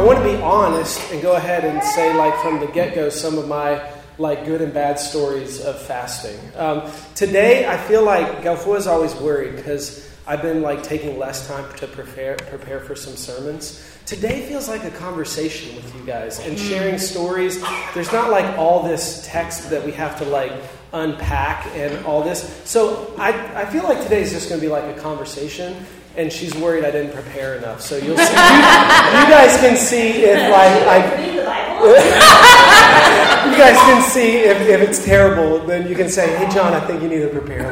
I want to be honest and go ahead and say, like, from the get go, some of my like good and bad stories of fasting. Um, today, I feel like Galfua is always worried because I've been like taking less time to prepare prepare for some sermons. Today feels like a conversation with you guys and sharing stories. There's not like all this text that we have to like unpack and all this. So I, I feel like today is just going to be like a conversation and she's worried I didn't prepare enough. So you'll see, you, you guys can see if like I. you guys can see if, if it's terrible, then you can say, "Hey, John, I think you need to prepare."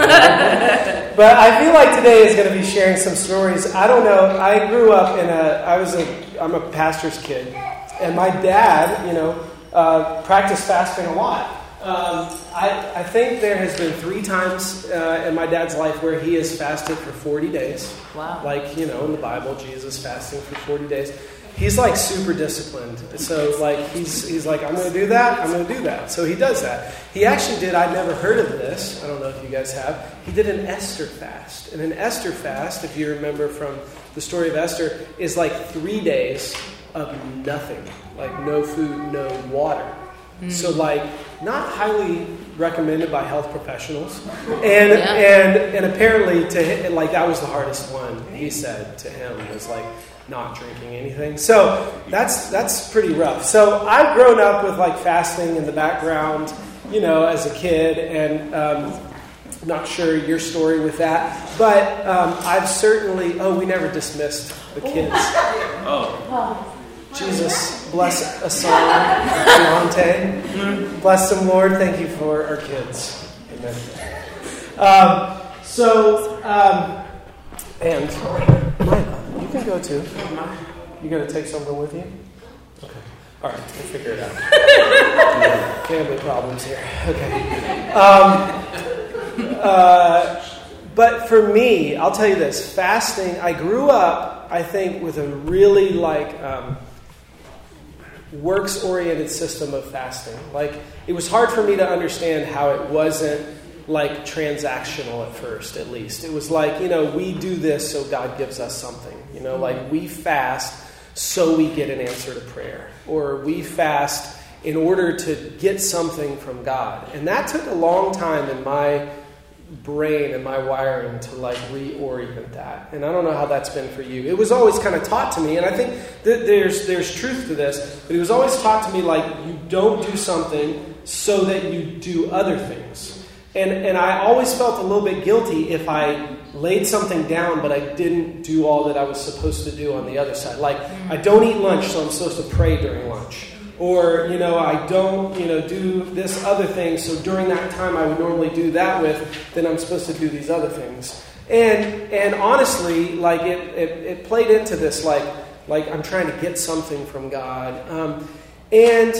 but I feel like today is going to be sharing some stories. I don't know. I grew up in a. I was a. I'm a pastor's kid, and my dad, you know, uh, practiced fasting a lot. Um, I, I, think there has been three times uh, in my dad's life where he has fasted for 40 days. Wow. Like, you know, in the Bible, Jesus fasting for 40 days. He's like super disciplined. So, like, he's, he's like, I'm going to do that, I'm going to do that. So he does that. He actually did, I'd never heard of this. I don't know if you guys have. He did an Esther fast. And an Esther fast, if you remember from the story of Esther, is like three days of nothing. Like, no food, no water. Mm. So, like, not highly recommended by health professionals, and yeah. and and apparently to him, like that was the hardest one. He said to him was like not drinking anything. So that's that's pretty rough. So I've grown up with like fasting in the background, you know, as a kid, and um, not sure your story with that, but um, I've certainly. Oh, we never dismissed the kids. Oh. Jesus, bless Asante. Mm-hmm. Bless them, Lord. Thank you for our kids. Amen. Um, so, um, and you can go too. You going to take something with you? Okay. All right, we'll figure it out. Family problems here. Okay. Um, uh, but for me, I'll tell you this: fasting. I grew up, I think, with a really like. Um, works oriented system of fasting. Like, it was hard for me to understand how it wasn't like transactional at first, at least. It was like, you know, we do this so God gives us something. You know, like we fast so we get an answer to prayer, or we fast in order to get something from God. And that took a long time in my brain and my wiring to like reorient that. And I don't know how that's been for you. It was always kind of taught to me, and I think that there's there's truth to this, but it was always taught to me like you don't do something so that you do other things. And and I always felt a little bit guilty if I laid something down but I didn't do all that I was supposed to do on the other side. Like I don't eat lunch, so I'm supposed to pray during lunch or you know i don't you know do this other thing so during that time i would normally do that with then i'm supposed to do these other things. And and honestly like it it, it played into this like like i'm trying to get something from god. Um, and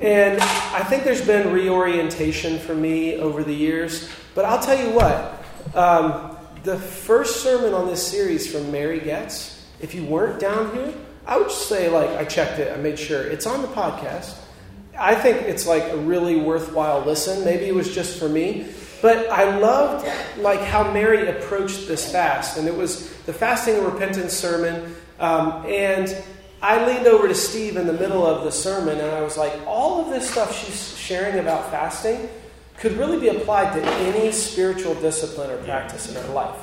and i think there's been reorientation for me over the years but i'll tell you what um, the first sermon on this series from mary getz if you weren't down here I would just say, like, I checked it, I made sure. It's on the podcast. I think it's like a really worthwhile listen. Maybe it was just for me. But I loved like how Mary approached this fast. And it was the fasting and repentance sermon. Um, and I leaned over to Steve in the middle of the sermon and I was like, all of this stuff she's sharing about fasting could really be applied to any spiritual discipline or practice in our life.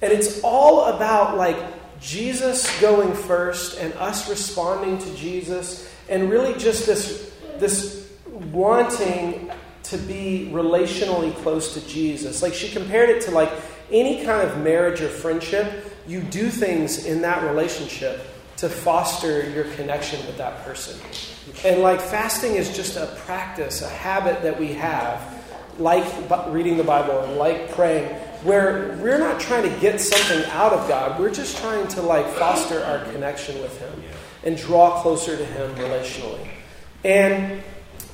And it's all about like Jesus going first and us responding to Jesus, and really just this, this wanting to be relationally close to Jesus. Like she compared it to like any kind of marriage or friendship, you do things in that relationship to foster your connection with that person. And like fasting is just a practice, a habit that we have, like reading the Bible and like praying, where we're not trying to get something out of God. We're just trying to like foster our connection with Him and draw closer to Him relationally. And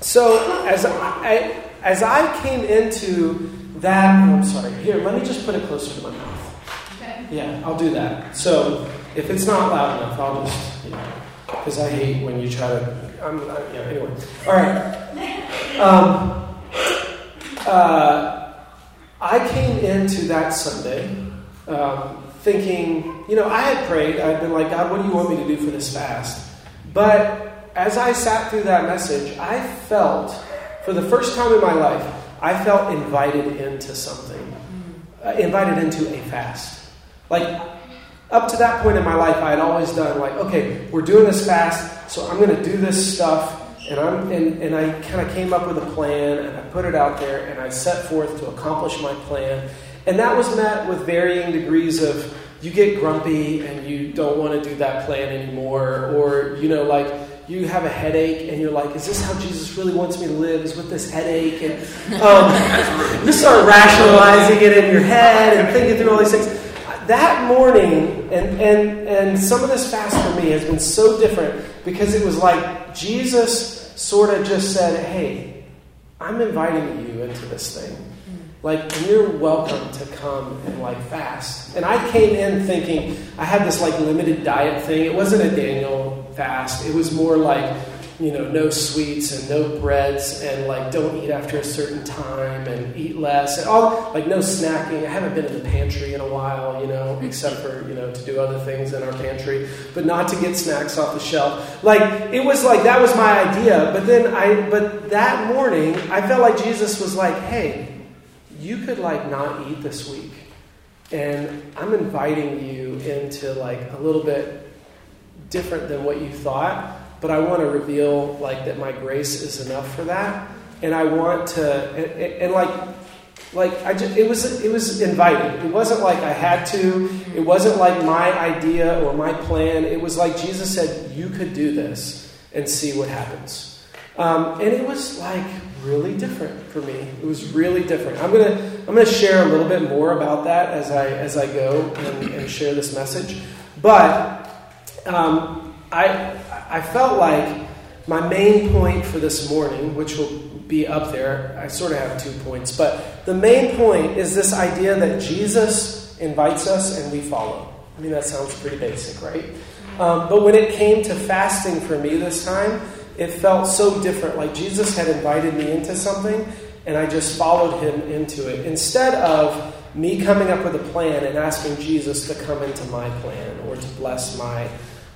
so as I, as I came into that, oh, I'm sorry. Here, let me just put it closer to my mouth. Okay. Yeah, I'll do that. So if it's not loud enough, I'll just, you know, because I hate when you try to. I'm, I, yeah. Anyway, all right. Um, uh, I came into that Sunday um, thinking, you know, I had prayed. I'd been like, God, what do you want me to do for this fast? But as I sat through that message, I felt, for the first time in my life, I felt invited into something, uh, invited into a fast. Like, up to that point in my life, I had always done, like, okay, we're doing this fast, so I'm going to do this stuff. And, I'm, and, and I kind of came up with a plan, and I put it out there, and I set forth to accomplish my plan. And that was met with varying degrees of you get grumpy and you don't want to do that plan anymore, or, you know, like, you have a headache and you're like, is this how Jesus really wants me to live? Is with this headache? And um, you start rationalizing it in your head and thinking through all these things. That morning, and, and, and some of this fast for me has been so different because it was like Jesus sort of just said, hey, I'm inviting you into this thing. Hmm. Like, you're welcome to come and like fast. And I came in thinking I had this like limited diet thing. It wasn't a Daniel fast. It was more like, you know, no sweets and no breads and like don't eat after a certain time and eat less and all like no snacking. I haven't been in the pantry in a while, you know, except for, you know, to do other things in our pantry, but not to get snacks off the shelf. Like it was like that was my idea. But then I but that morning I felt like Jesus was like, hey, you could like not eat this week. And I'm inviting you into like a little bit different than what you thought, but I want to reveal like that my grace is enough for that. And I want to and, and like like I just it was it was invited. It wasn't like I had to. It wasn't like my idea or my plan. It was like Jesus said, "You could do this and see what happens." Um, and it was like really different for me. It was really different. I'm gonna I'm gonna share a little bit more about that as I as I go and, and share this message. But um, I I felt like my main point for this morning, which will be up there, I sort of have two points, but the main point is this idea that Jesus invites us and we follow. I mean, that sounds pretty basic, right? Um, but when it came to fasting for me this time, it felt so different. Like Jesus had invited me into something, and I just followed him into it. Instead of me coming up with a plan and asking Jesus to come into my plan or to bless my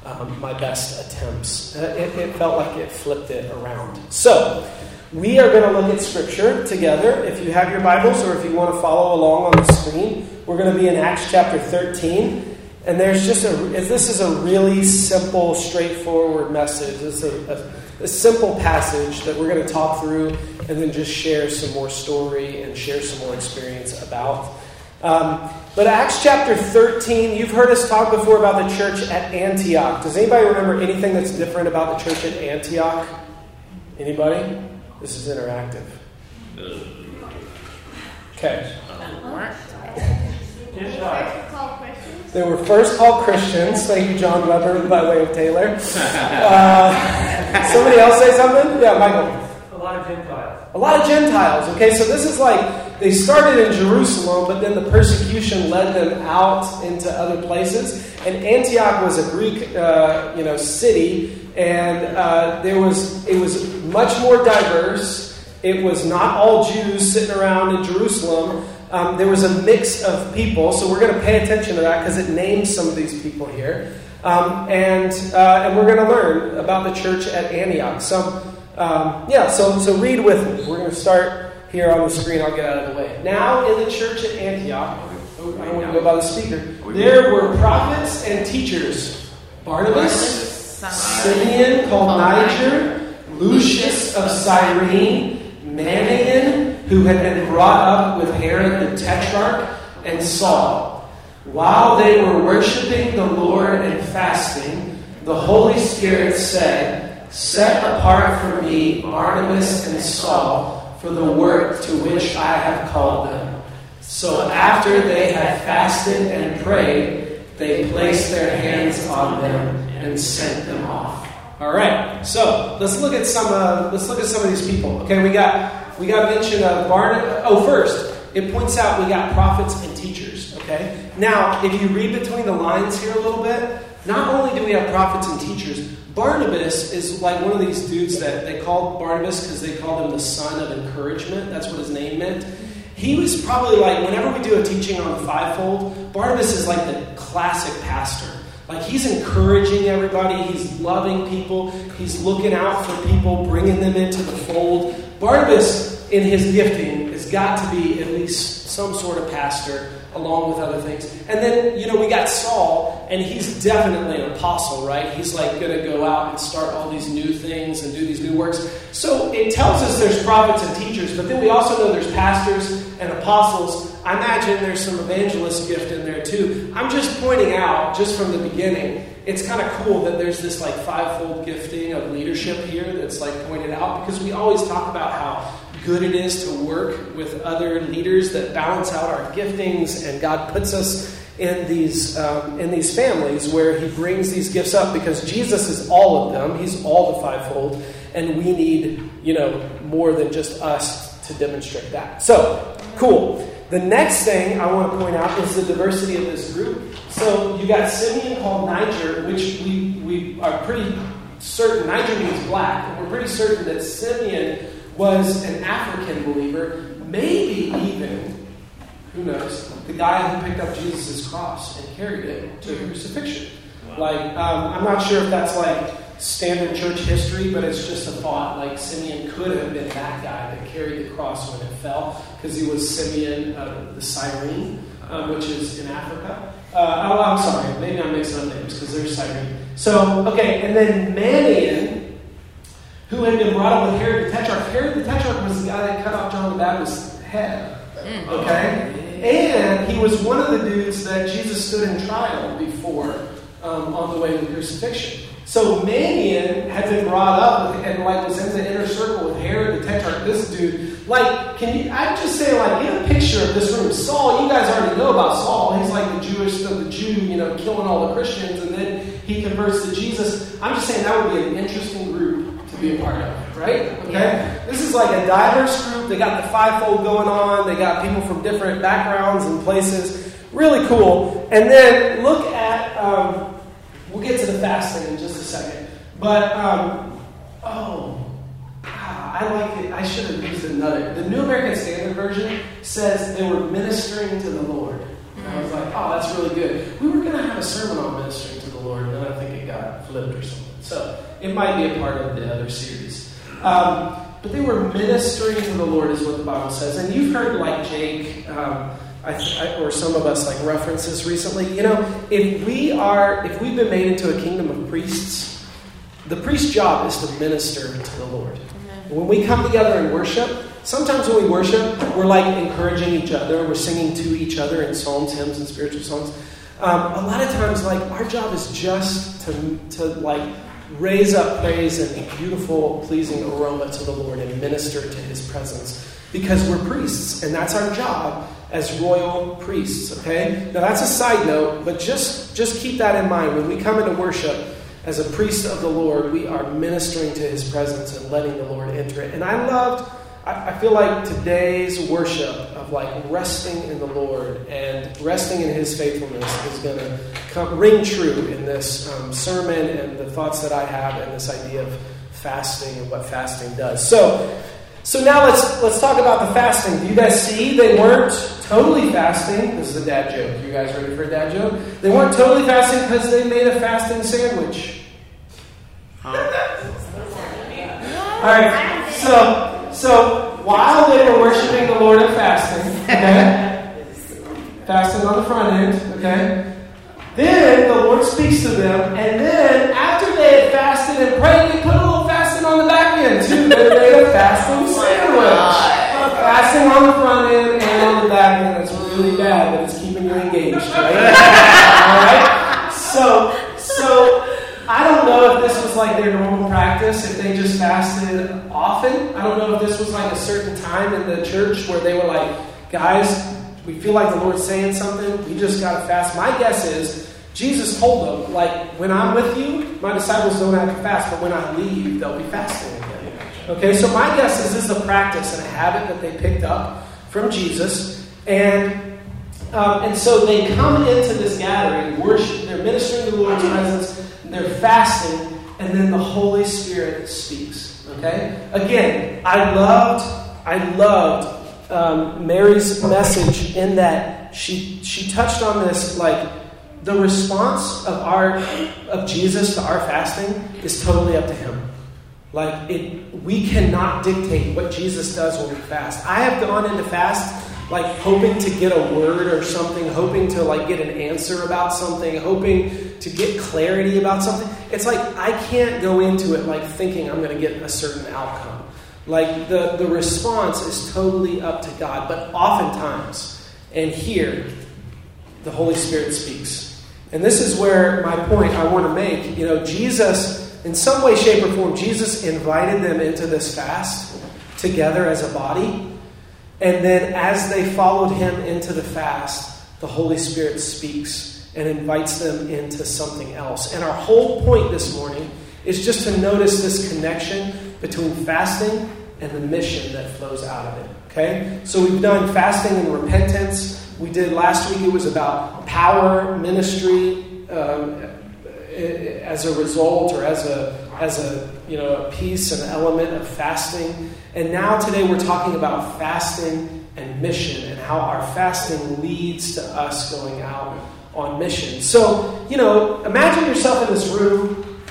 um, my best attempts, uh, it, it felt like it flipped it around. So. We are going to look at Scripture together. If you have your Bibles or if you want to follow along on the screen, we're going to be in Acts chapter 13. And there's just a, this is a really simple, straightforward message. It's a, a a simple passage that we're going to talk through and then just share some more story and share some more experience about. Um, but Acts chapter 13, you've heard us talk before about the church at Antioch. Does anybody remember anything that's different about the church at Antioch? Anybody? This is interactive. Okay. They were first called Christians. Thank you, John Weber, by way of Taylor. Uh, somebody else say something? Yeah, Michael. A lot of Gentiles. A lot of Gentiles. Okay, so this is like they started in Jerusalem, but then the persecution led them out into other places. And Antioch was a Greek, uh, you know, city, and uh, there was it was much more diverse. It was not all Jews sitting around in Jerusalem um, there was a mix of people, so we're going to pay attention to that because it names some of these people here. Um, and, uh, and we're going to learn about the church at Antioch. So, um, yeah, so, so read with me. We're going to start here on the screen. I'll get out of the way. Now, in the church at Antioch, oh, I want to go by the speaker, there were prophets and teachers Barnabas, Simeon called Niger, Lucius of Cyrene, Manaen, who had been brought up with Herod the Tetrarch, and Saul. While they were worshiping the Lord and fasting, the Holy Spirit said, Set apart for me Barnabas and Saul for the work to which I have called them. So after they had fasted and prayed, they placed their hands on them and sent them off. All right, so let's look at some. Uh, let's look at some of these people. Okay, we got we got mention of Barnabas. Oh, first, it points out we got prophets and teachers. Okay? Now, if you read between the lines here a little bit, not only do we have prophets and teachers, Barnabas is like one of these dudes that they called Barnabas because they called him the son of encouragement. That's what his name meant. He was probably like, whenever we do a teaching on the fivefold, Barnabas is like the classic pastor. Like he's encouraging everybody, he's loving people, he's looking out for people, bringing them into the fold. Barnabas, in his gifting, got to be at least some sort of pastor along with other things. And then, you know, we got Saul, and he's definitely an apostle, right? He's like going to go out and start all these new things and do these new works. So it tells us there's prophets and teachers, but then we also know there's pastors and apostles. I imagine there's some evangelist gift in there too. I'm just pointing out, just from the beginning, it's kind of cool that there's this like fivefold gifting of leadership here that's like pointed out because we always talk about how good it is to work with other leaders that balance out our giftings, and God puts us in these um, in these families where He brings these gifts up because Jesus is all of them. He's all the fivefold, and we need you know more than just us to demonstrate that. So cool. The next thing I want to point out is the diversity of this group. So you got Simeon called Niger, which we, we are pretty certain Niger means black, and we're pretty certain that Simeon was an African believer, maybe even, who knows, the guy who picked up Jesus' cross and carried it to crucifixion. Like, um, I'm not sure if that's like standard church history, but it's just a thought. Like, Simeon could have been that guy that carried the cross when it fell, because he was Simeon uh, the Cyrene, um, which is in Africa. Uh, oh, I'm sorry, maybe I'm mixing up names because there's Cyrene. So, okay, and then Manaen who had been brought up with Herod the Tetrarch. Herod the Tetrarch was the guy that cut off John the Baptist's head. Mm. Okay? And he was one of the dudes that Jesus stood in trial before um, on the way to the crucifixion. So Manaen had been brought up with, and like was in the inner circle with Herod the Tetrarch. This dude, like, can you? I'm just saying, like, get a picture of this room. Saul, you guys already know about Saul. He's like the Jewish, the Jew, you know, killing all the Christians, and then he converts to Jesus. I'm just saying that would be an interesting group be a part of, right? Okay? Yeah. This is like a diverse group. They got the fivefold going on, they got people from different backgrounds and places. Really cool. And then look at, um, we'll get to the fasting in just a second. But, um, oh, I like it. I should have used another. The New American Standard Version says they were ministering to the Lord. And I was like, oh, that's really good. We were going to have a sermon on ministering to the Lord, and then I think it got flipped or something. So it might be a part of the other series. Um, but they were ministering to the Lord, is what the Bible says. And you've heard, like Jake, um, I, I, or some of us, like references recently. You know, if we are, if we've been made into a kingdom of priests, the priest's job is to minister to the Lord. When we come together and worship, sometimes when we worship, we're like encouraging each other. We're singing to each other in psalms, hymns, and spiritual songs. Um, a lot of times, like our job is just to to like raise up praise and beautiful, pleasing aroma to the Lord and minister to his presence because we're priests, and that's our job as royal priests, okay? Now that's a side note, but just, just keep that in mind. When we come into worship as a priest of the Lord, we are ministering to his presence and letting the Lord enter it. And I loved I, feel like today's worship of like resting in the Lord and resting in His faithfulness is going to come, ring true in this um, sermon and the thoughts that I have and this idea of fasting and what fasting does. So, so now let's let's talk about the fasting. Do you guys see they weren't totally fasting? This is a dad joke. You guys ready for a dad joke? They weren't totally fasting because they made a fasting sandwich. Huh? All right. So so while they were worshiping the Lord and fasting, okay, fasting on the front end, okay, then the Lord speaks to them, and then after they had fasted and prayed, they put a little fasting on the back end too. They made a fasting oh sandwich. Fasting on the front end and on the back end. That's really bad, but it's keeping you engaged, right? All right. So, so I don't know if this was like their normal practice, if they just fasted often. I don't know if this was like a certain time in the church where they were like, guys, we feel like the Lord's saying something, we just got to fast. My guess is Jesus told them, like, when I'm with you, my disciples don't have to fast, but when I leave, they'll be fasting again. Okay, so my guess is this is a practice and a habit that they picked up from Jesus. And um, and so they come into this gathering, worship, they're ministering to the Lord's presence, they're fasting, and then the Holy Spirit speaks. Okay? Again, I loved, I loved um, Mary's message in that she she touched on this like the response of our of Jesus to our fasting is totally up to him. Like it, we cannot dictate what Jesus does when we fast. I have gone into fast like hoping to get a word or something, hoping to like get an answer about something, hoping to get clarity about something. It's like I can't go into it like thinking I'm going to get a certain outcome. Like the, the response is totally up to God, but oftentimes, and here, the Holy Spirit speaks. And this is where my point I want to make. You know, Jesus, in some way, shape, or form, Jesus invited them into this fast together as a body. And then as they followed him into the fast, the Holy Spirit speaks and invites them into something else. And our whole point this morning is just to notice this connection between fasting and the mission that flows out of it. Okay? So we've done fasting and repentance. We did last week, it was about power, ministry, um, as a result or as a, as a, you know, a piece, an element of fasting. And now today we're talking about fasting and mission and how our fasting leads to us going out on mission. So, you know, imagine yourself in this room.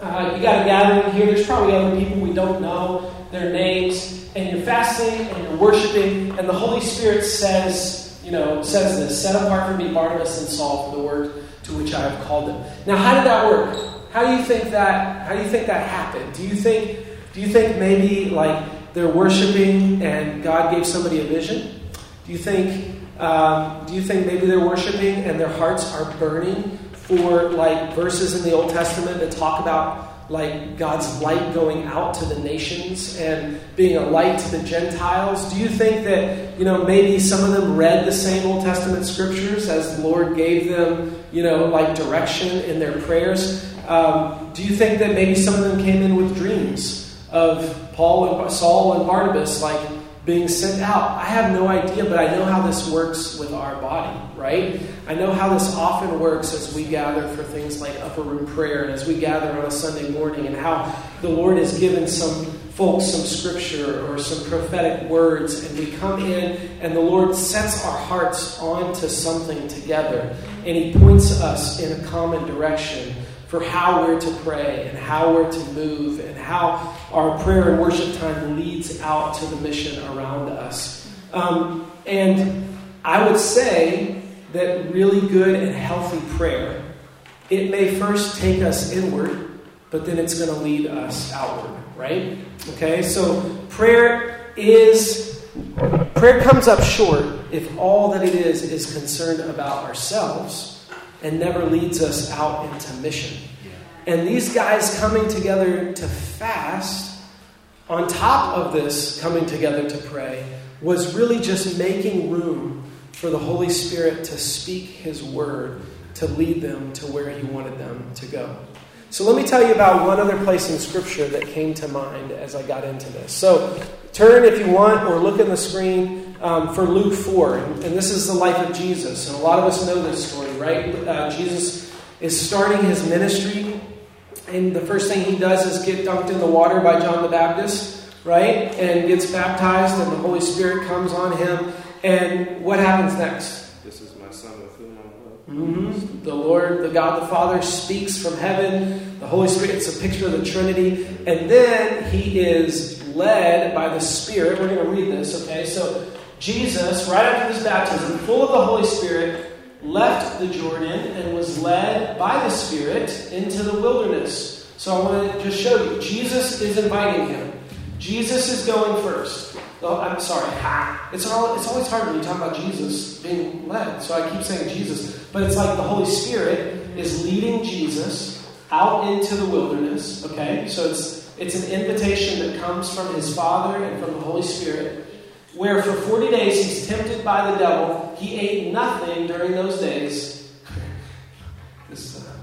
Uh, you got a gathering here. There's probably other people we don't know their names, and you're fasting and you're worshiping, and the Holy Spirit says, you know, says this: "Set apart for me Barnabas and Saul for the work to which I have called them." Now, how did that work? How do you think that? How do you think that happened? Do you think? Do you think maybe like they're worshiping and God gave somebody a vision? Do you think, um, do you think maybe they're worshiping and their hearts are burning for like verses in the Old Testament that talk about like God's light going out to the nations and being a light to the Gentiles? Do you think that, you know, maybe some of them read the same Old Testament scriptures as the Lord gave them, you know, like direction in their prayers? Um, do you think that maybe some of them came in with dreams? Of Paul and Saul and Barnabas like being sent out. I have no idea, but I know how this works with our body, right? I know how this often works as we gather for things like upper room prayer and as we gather on a Sunday morning, and how the Lord has given some folks some scripture or some prophetic words, and we come in and the Lord sets our hearts onto something together, and He points us in a common direction for how we're to pray and how we're to move and how our prayer and worship time leads out to the mission around us. Um, and I would say that really good and healthy prayer, it may first take us inward, but then it's going to lead us outward, right? Okay, so prayer is, prayer comes up short if all that it is is concerned about ourselves and never leads us out into mission. And these guys coming together to fast, on top of this coming together to pray, was really just making room for the Holy Spirit to speak His word to lead them to where He wanted them to go. So let me tell you about one other place in Scripture that came to mind as I got into this. So turn, if you want, or look in the screen um, for Luke 4. And, and, this is the life of Jesus. And a lot of us know this story, right? Uh, Jesus is starting his ministry, and the first thing he does is get dunked in the water by John the Baptist, right? And gets baptized, and the Holy Spirit comes on him. And what happens next? This is my son with whom I'm Mm-hmm. The Lord, the God the Father, speaks from heaven. The Holy Spirit, it's a picture of the Trinity. And then he is led by the Spirit. We're going to read this, okay? So Jesus, right after his baptism, full of the Holy Spirit, left the Jordan and was led by the Spirit into the wilderness. So I want to just show you. Jesus is inviting him. Jesus is going first. Oh, I'm sorry. It's, all, it's always hard when you talk about Jesus being led. So I keep saying Jesus. But it's like the Holy Spirit is leading Jesus out into the wilderness. Okay? So it's, it's an invitation that comes from his Father and from the Holy Spirit where for 40 days he's tempted by the devil. He ate nothing during those days. this uh,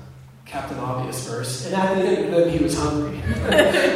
Captain Obvious verse. And at the end of he was hungry.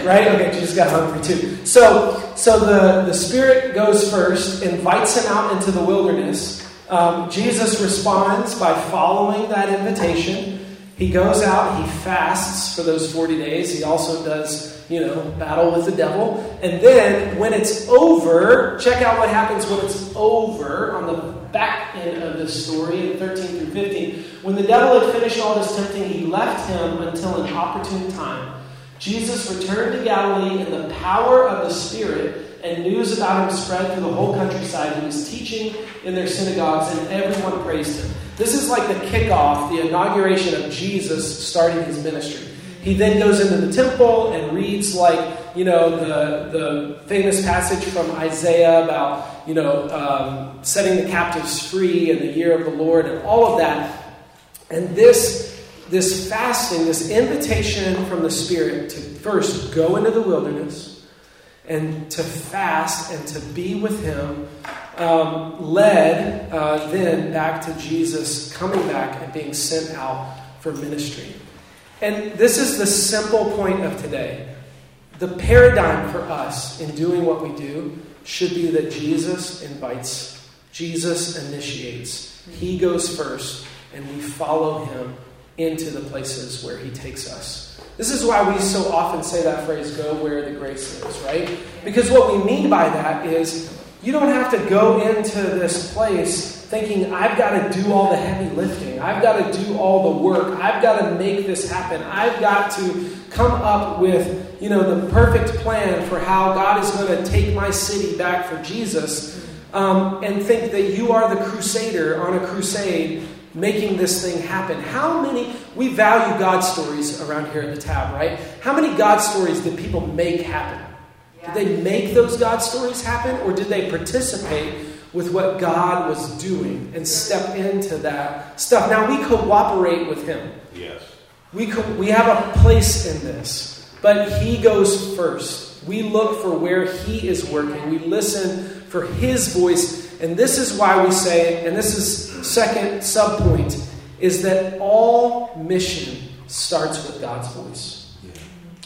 right? Okay, Jesus got hungry too. So, so the, the Spirit goes first, invites him out into the wilderness. Um, Jesus responds by following that invitation. He goes out, he fasts for those 40 days. He also does you know, battle with the devil. And then when it's over, check out what happens when it's over on the back end of the story in 13 through 15. When the devil had finished all his tempting, he left him until an opportune time. Jesus returned to Galilee in the power of the Spirit and news about him spread through the whole countryside. He was teaching in their synagogues, and everyone praised him. This is like the kickoff, the inauguration of Jesus starting his ministry. He then goes into the temple and reads, like, you know, the, the famous passage from Isaiah about, you know, um, setting the captives free and the year of the Lord and all of that. And this, this fasting, this invitation from the Spirit to first go into the wilderness and to fast and to be with Him um, led uh, then back to Jesus coming back and being sent out for ministry. And this is the simple point of today. The paradigm for us in doing what we do should be that Jesus invites, Jesus initiates. He goes first, and we follow him into the places where he takes us. This is why we so often say that phrase, go where the grace is, right? Because what we mean by that is you don't have to go into this place thinking, I've got to do all the heavy lifting. I've got to do all the work. I've got to make this happen. I've got to come up with, you know, the perfect plan for how God is going to take my city back for Jesus. Um, and think that you are the crusader on a crusade making this thing happen. How many, we value God stories around here at the tab, right? How many God stories did people make happen? Did they make those God stories happen, or did they participate with what God was doing and step into that stuff? Now, we cooperate with Him. Yes. We, co- we have a place in this, but He goes first. We look for where He is working, we listen for His voice and this is why we say, and this is second subpoint, is that all mission starts with God's voice.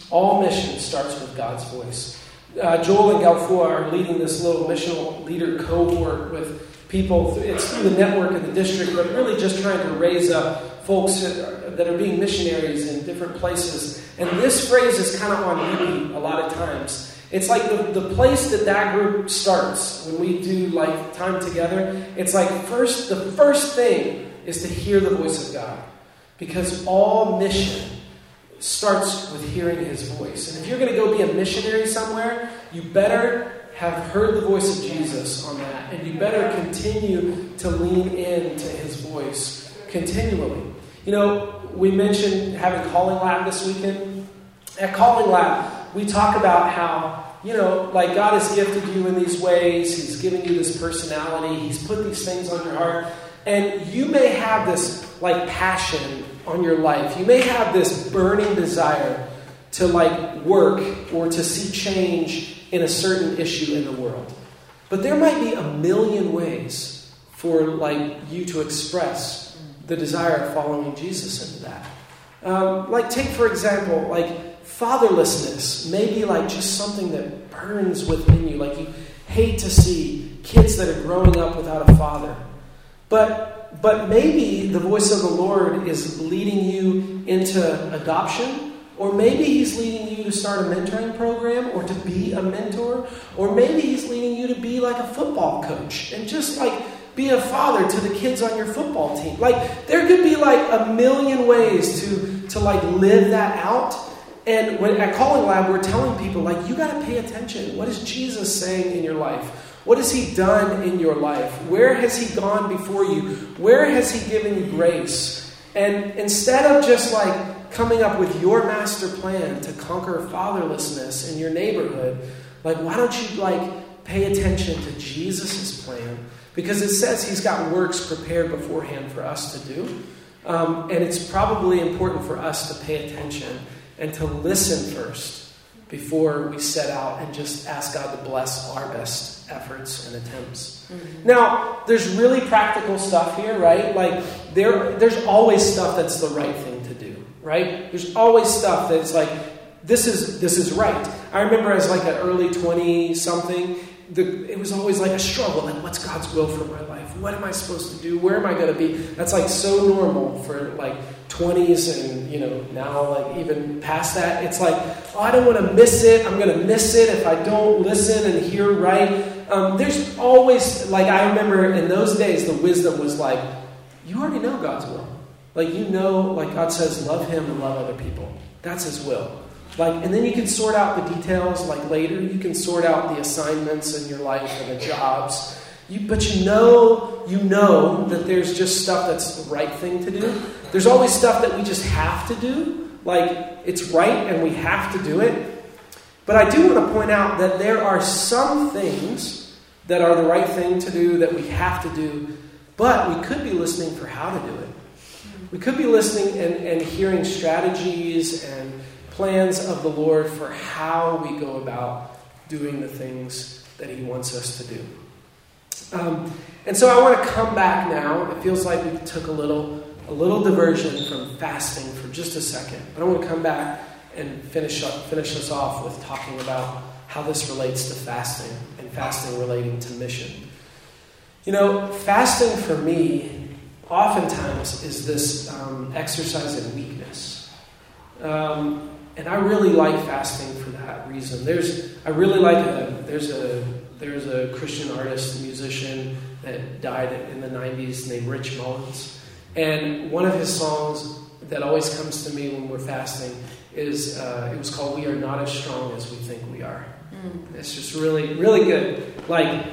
All mission starts with God's voice. Uh, Joel and Galfour are leading this little missional leader cohort with people. It's through the network of the district, but really just trying to raise up folks that are being missionaries in different places. And this phrase is kind of on repeat a lot of times. It's like the, the place that that group starts when we do like time together. It's like first, the first thing is to hear the voice of God. Because all mission starts with hearing his voice. And if you're going to go be a missionary somewhere, you better have heard the voice of Jesus on that. And you better continue to lean into his voice continually. You know, we mentioned having Calling Lab this weekend. At Calling Lab, we talk about how you know, like God has gifted you in these ways, He's given you this personality, He's put these things on your heart, and you may have this like passion on your life. You may have this burning desire to like work or to see change in a certain issue in the world. But there might be a million ways for like you to express the desire of following Jesus into that. Um, like take for example, like fatherlessness may be like just something that burns within you, like you hate to see kids that are growing up without a father. But, but maybe the voice of the Lord is leading you into adoption, or maybe He's leading you to start a mentoring program or to be a mentor, or maybe He's leading you to be like a football coach and just like be a father to the kids on your football team. Like there could be like a million ways to to like live that out. And when, at Calling Lab, we're telling people, like, you got to pay attention. What is Jesus saying in your life? What has He done in your life? Where has He gone before you? Where has He given you grace? And instead of just like coming up with your master plan to conquer fatherlessness in your neighborhood, like, why don't you like pay attention to Jesus' plan? Because it says He's got works prepared beforehand for us to do. Um, and it's probably important for us to pay attention and to listen first before we set out and just ask God to bless our best efforts and attempts. Mm-hmm. Now, there's really practical stuff here, right? Like there there's always stuff that's the right thing to do, right? There's always stuff that's like this is this is right. I remember as like an early 20 something the, it was always like a struggle like what's god's will for my life what am i supposed to do where am i going to be that's like so normal for like 20s and you know now like even past that it's like oh i don't want to miss it i'm going to miss it if i don't listen and hear right um, there's always like i remember in those days the wisdom was like you already know god's will Like you know, like God says, love Him and love other people. That's His will. Like, and then you can sort out the details. Like later, you can sort out the assignments in your life and the jobs. You, but you know, you know that there's just stuff that's the right thing to do. There's always stuff that we just have to do. Like it's right and we have to do it. But I do want to point out that there are some things that are the right thing to do that we have to do, but we could be listening for how to do it. We could be listening and, and hearing strategies and plans of the Lord for how we go about doing the things that He wants us to do. Um, and so I want to come back now. It feels like we took a little, a little diversion from fasting for just a second. But I want to come back and finish up, finish us off with talking about how this relates to fasting and fasting relating to mission. You know, fasting for me oftentimes is this um, exercise in weakness. Um, and I really like fasting for that reason. There's, I really like a, there's a, there's a Christian artist, musician that died in the 90s named Rich Mullins. And one of his songs that always comes to me when we're fasting is, uh, it was called We Are Not As Strong As We Think We Are. Mm. It's just really, really good. Like,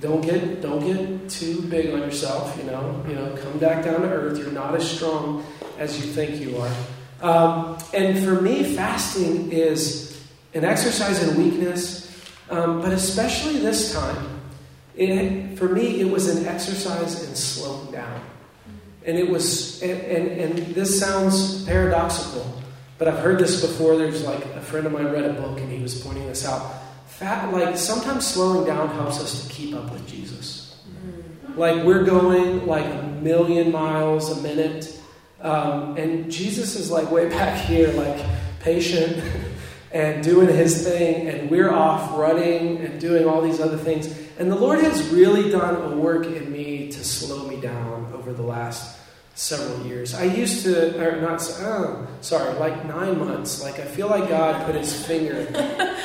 don't get don't get too big on yourself. You know, you know, come back down to earth. You're not as strong as you think you are. Um, and for me, fasting is an exercise in weakness, um, but especially this time, it, for me, it was an exercise in slowing down. And it was, and, and, and this sounds paradoxical, but I've heard this before. There's like a friend of mine read a book and he was pointing this out. Fat, like sometimes slowing down helps us to keep up with Jesus. Mm. Like we're going like a million miles a minute um, and Jesus is like way back here, like patient and doing his thing, and we're off running and doing all these other things. And the Lord has really done a work in me to slow me down over the last several years. I used to, or not, oh, sorry, like nine months. Like I feel like God put His finger,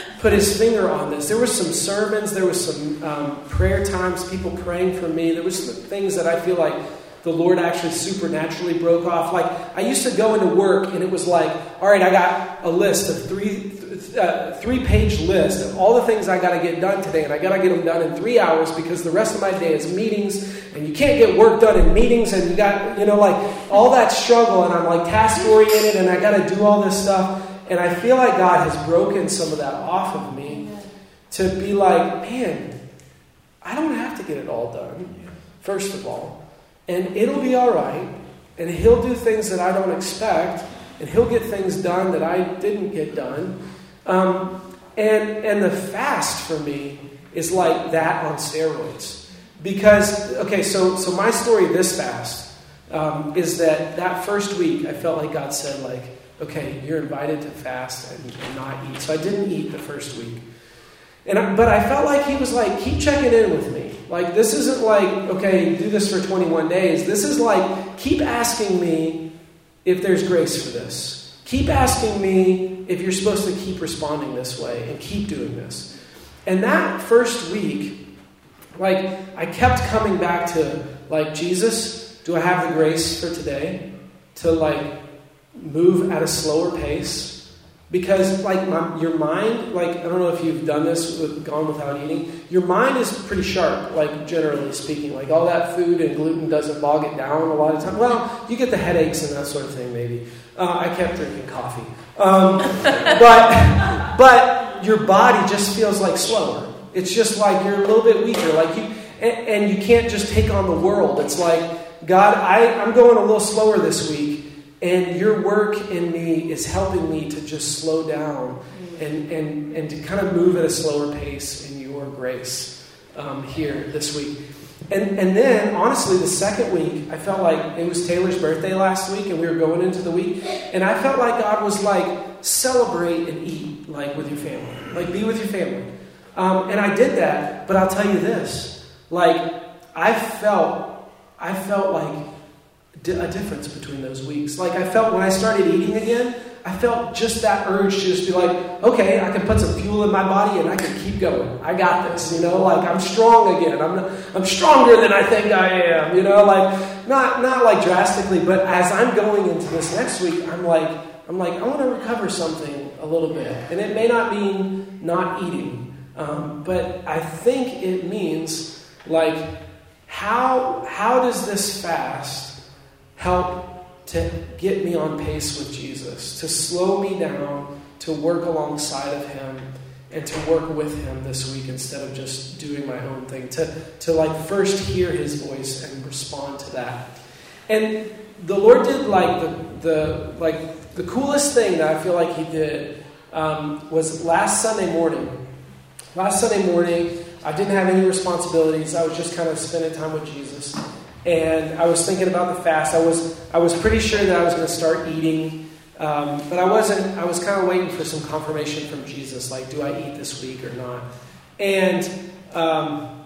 put His finger on this. There were some sermons, there was some um, prayer times, people praying for me. There was some things that I feel like the Lord actually supernaturally broke off. Like, I used to go into work and it was like, all right, I got a list of three, uh, three page list of all the things I got to get done today, and I got to get them done in three hours because the rest of my day is meetings, and you can't get work done in meetings, and you got, you know, like all that struggle, and I'm like task oriented, and I got to do all this stuff. And I feel like God has broken some of that off of me to be like, man, I don't have to get it all done, first of all and it'll be all right. And he'll do things that I don't expect, and he'll get things done that I didn't get done. Um, and and the fast for me is like that on steroids. Because okay, so so my story this fast um, is that that first week I felt like God said like, okay, you're invited to fast and, and not eat. So I didn't eat the first week. And but I felt like he was like, keep checking in with me. Like this isn't like, okay, do this for 21 days. This is like, keep asking me if there's grace for this. Keep asking me if you're supposed to keep responding this way and keep doing this. And that first week, like I kept coming back to like Jesus, do I have the grace for today to like move at a slower pace? Because, like, my, your mind, like, I don't know if you've done this with Gone Without Eating, your mind is pretty sharp, like, generally speaking. Like, all that food and gluten doesn't bog it down a lot of time. Well, you get the headaches and that sort of thing, maybe. Uh, I kept drinking coffee. Um, but, but your body just feels like slower. It's just like you're a little bit weaker. Like, you, and, and you can't just take on the world. It's like, God, I, I'm going a little slower this week and your work in me is helping me to just slow down and, and, and to kind of move at a slower pace in your grace um, here this week. And, and then, honestly, the second week, I felt like it was Taylor's birthday last week, and we were going into the week. And I felt like God was like, celebrate and eat, like with your family, like be with your family. Um, and I did that, but I'll tell you this: like I felt, I felt like a difference between those weeks. Like I felt when I started eating again, I felt just that urge to just be like, okay, I can put some fuel in my body and I can keep going. I got this, you know, like I'm strong again. I'm, I'm stronger than I think I am, you know, like, not not like drastically, but as I'm going into this next week, I'm like, I'm like, I want to recover something a little bit, and it may not mean not eating, um, but I think it means like how how does this fast help to get me on pace with Jesus, to slow me down, to work alongside of Him, and to work with Him this week instead of just doing my own thing, to to like first hear His voice and respond to that, and the Lord did like the the like the coolest thing that I feel like He did um, was last Sunday morning. Last Sunday morning, I didn't have any responsibilities. I was just kind of spending time with Jesus. And I was thinking about the fast. I was, I was pretty sure that I was going to start eating, um, but I wasn't. I was kind of waiting for some confirmation from Jesus, like, do I eat this week or not? And um,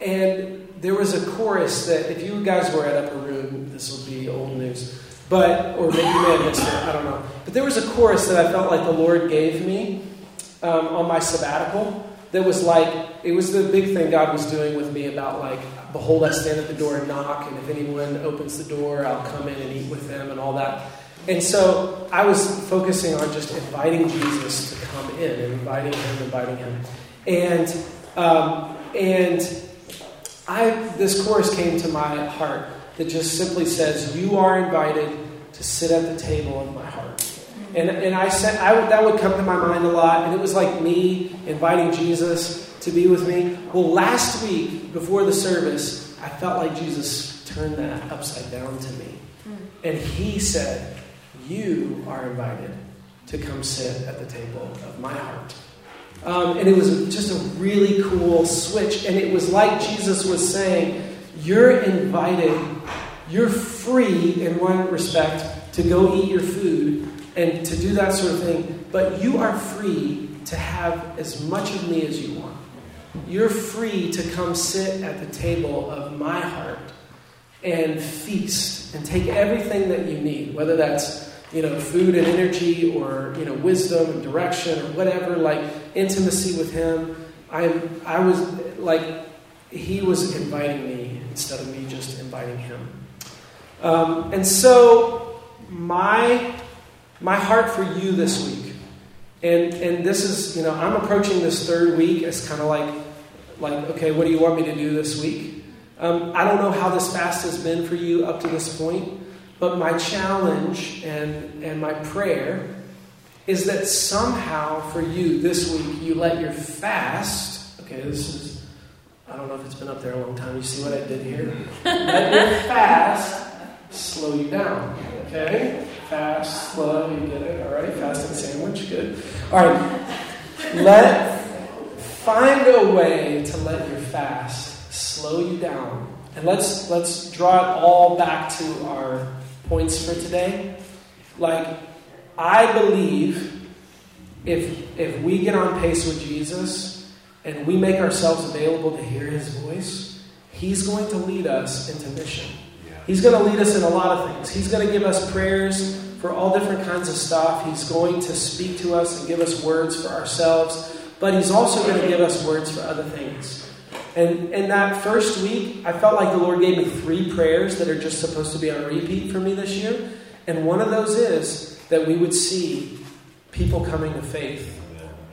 and there was a chorus that, if you guys were at Upper Room, this will be old news. But, or maybe you may have missed it, I don't know. But there was a chorus that I felt like the Lord gave me um, on my sabbatical that was like, it was the big thing God was doing with me about like, behold, I stand at the door and knock, and if anyone opens the door, I'll come in and eat with them and all that. And so I was focusing on just inviting Jesus to come in and inviting him, inviting him. And, um, and I, this chorus came to my heart that just simply says, You are invited to sit at the table of my heart. And, and I said, I that would come to my mind a lot. And it was like me inviting Jesus to be with me. Well, last week, before the service, I felt like Jesus turned that upside down to me. And he said, You are invited to come sit at the table of my heart. Um, and it was just a really cool switch. And it was like Jesus was saying, You're invited, you're free in one respect to go eat your food and to do that sort of thing, but you are free to have as much of me as you want. You're free to come sit at the table of my heart and feast and take everything that you need, whether that's you know food and energy or you know wisdom and direction or whatever, like intimacy with him. I I was like he was inviting me instead of me just inviting him. Um, and so my my heart for you this week, and and this is you know I'm approaching this third week as kind of like like okay, what do you want me to do this week? Um, I don't know how this fast has been for you up to this point, but my challenge and and my prayer is that somehow for you this week you let your fast. Okay, this is I don't know if it's been up there a long time. You see what I did here? let your fast slow you down. Okay? Fast, slow, you get it. All right, fasting sandwich, good. All right, Let's find a way to let your fast slow you down, and let's let's draw it all back to our points for today. Like, I believe if if we get on pace with Jesus and we make ourselves available to hear His voice, He's going to lead us into mission. He's going to lead us in a lot of things. He's going to give us prayers for all different kinds of stuff. He's going to speak to us and give us words for ourselves, but He's also going to give us words for other things. And in that first week, I felt like the Lord gave me three prayers that are just supposed to be on repeat for me this year. And one of those is that we would see people coming to faith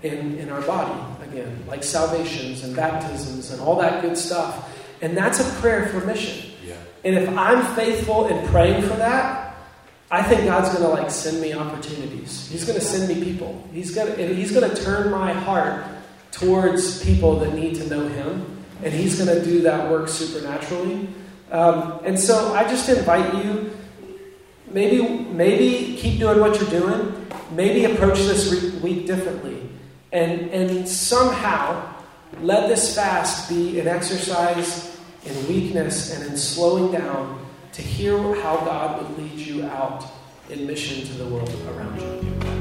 in, in our body again, like salvations and baptisms and all that good stuff. And that's a prayer for mission. And if I'm faithful in praying for that, I think God's going to like send me opportunities. He's going to send me people. He's going to, he's going to turn my heart towards people that need to know Him, and He's going to do that work supernaturally. Um, and so I just invite you. Maybe maybe keep doing what you're doing. Maybe approach this week differently, and and somehow let this fast be an exercise in weakness and in slowing down to hear how God would lead you out in mission to the world around you.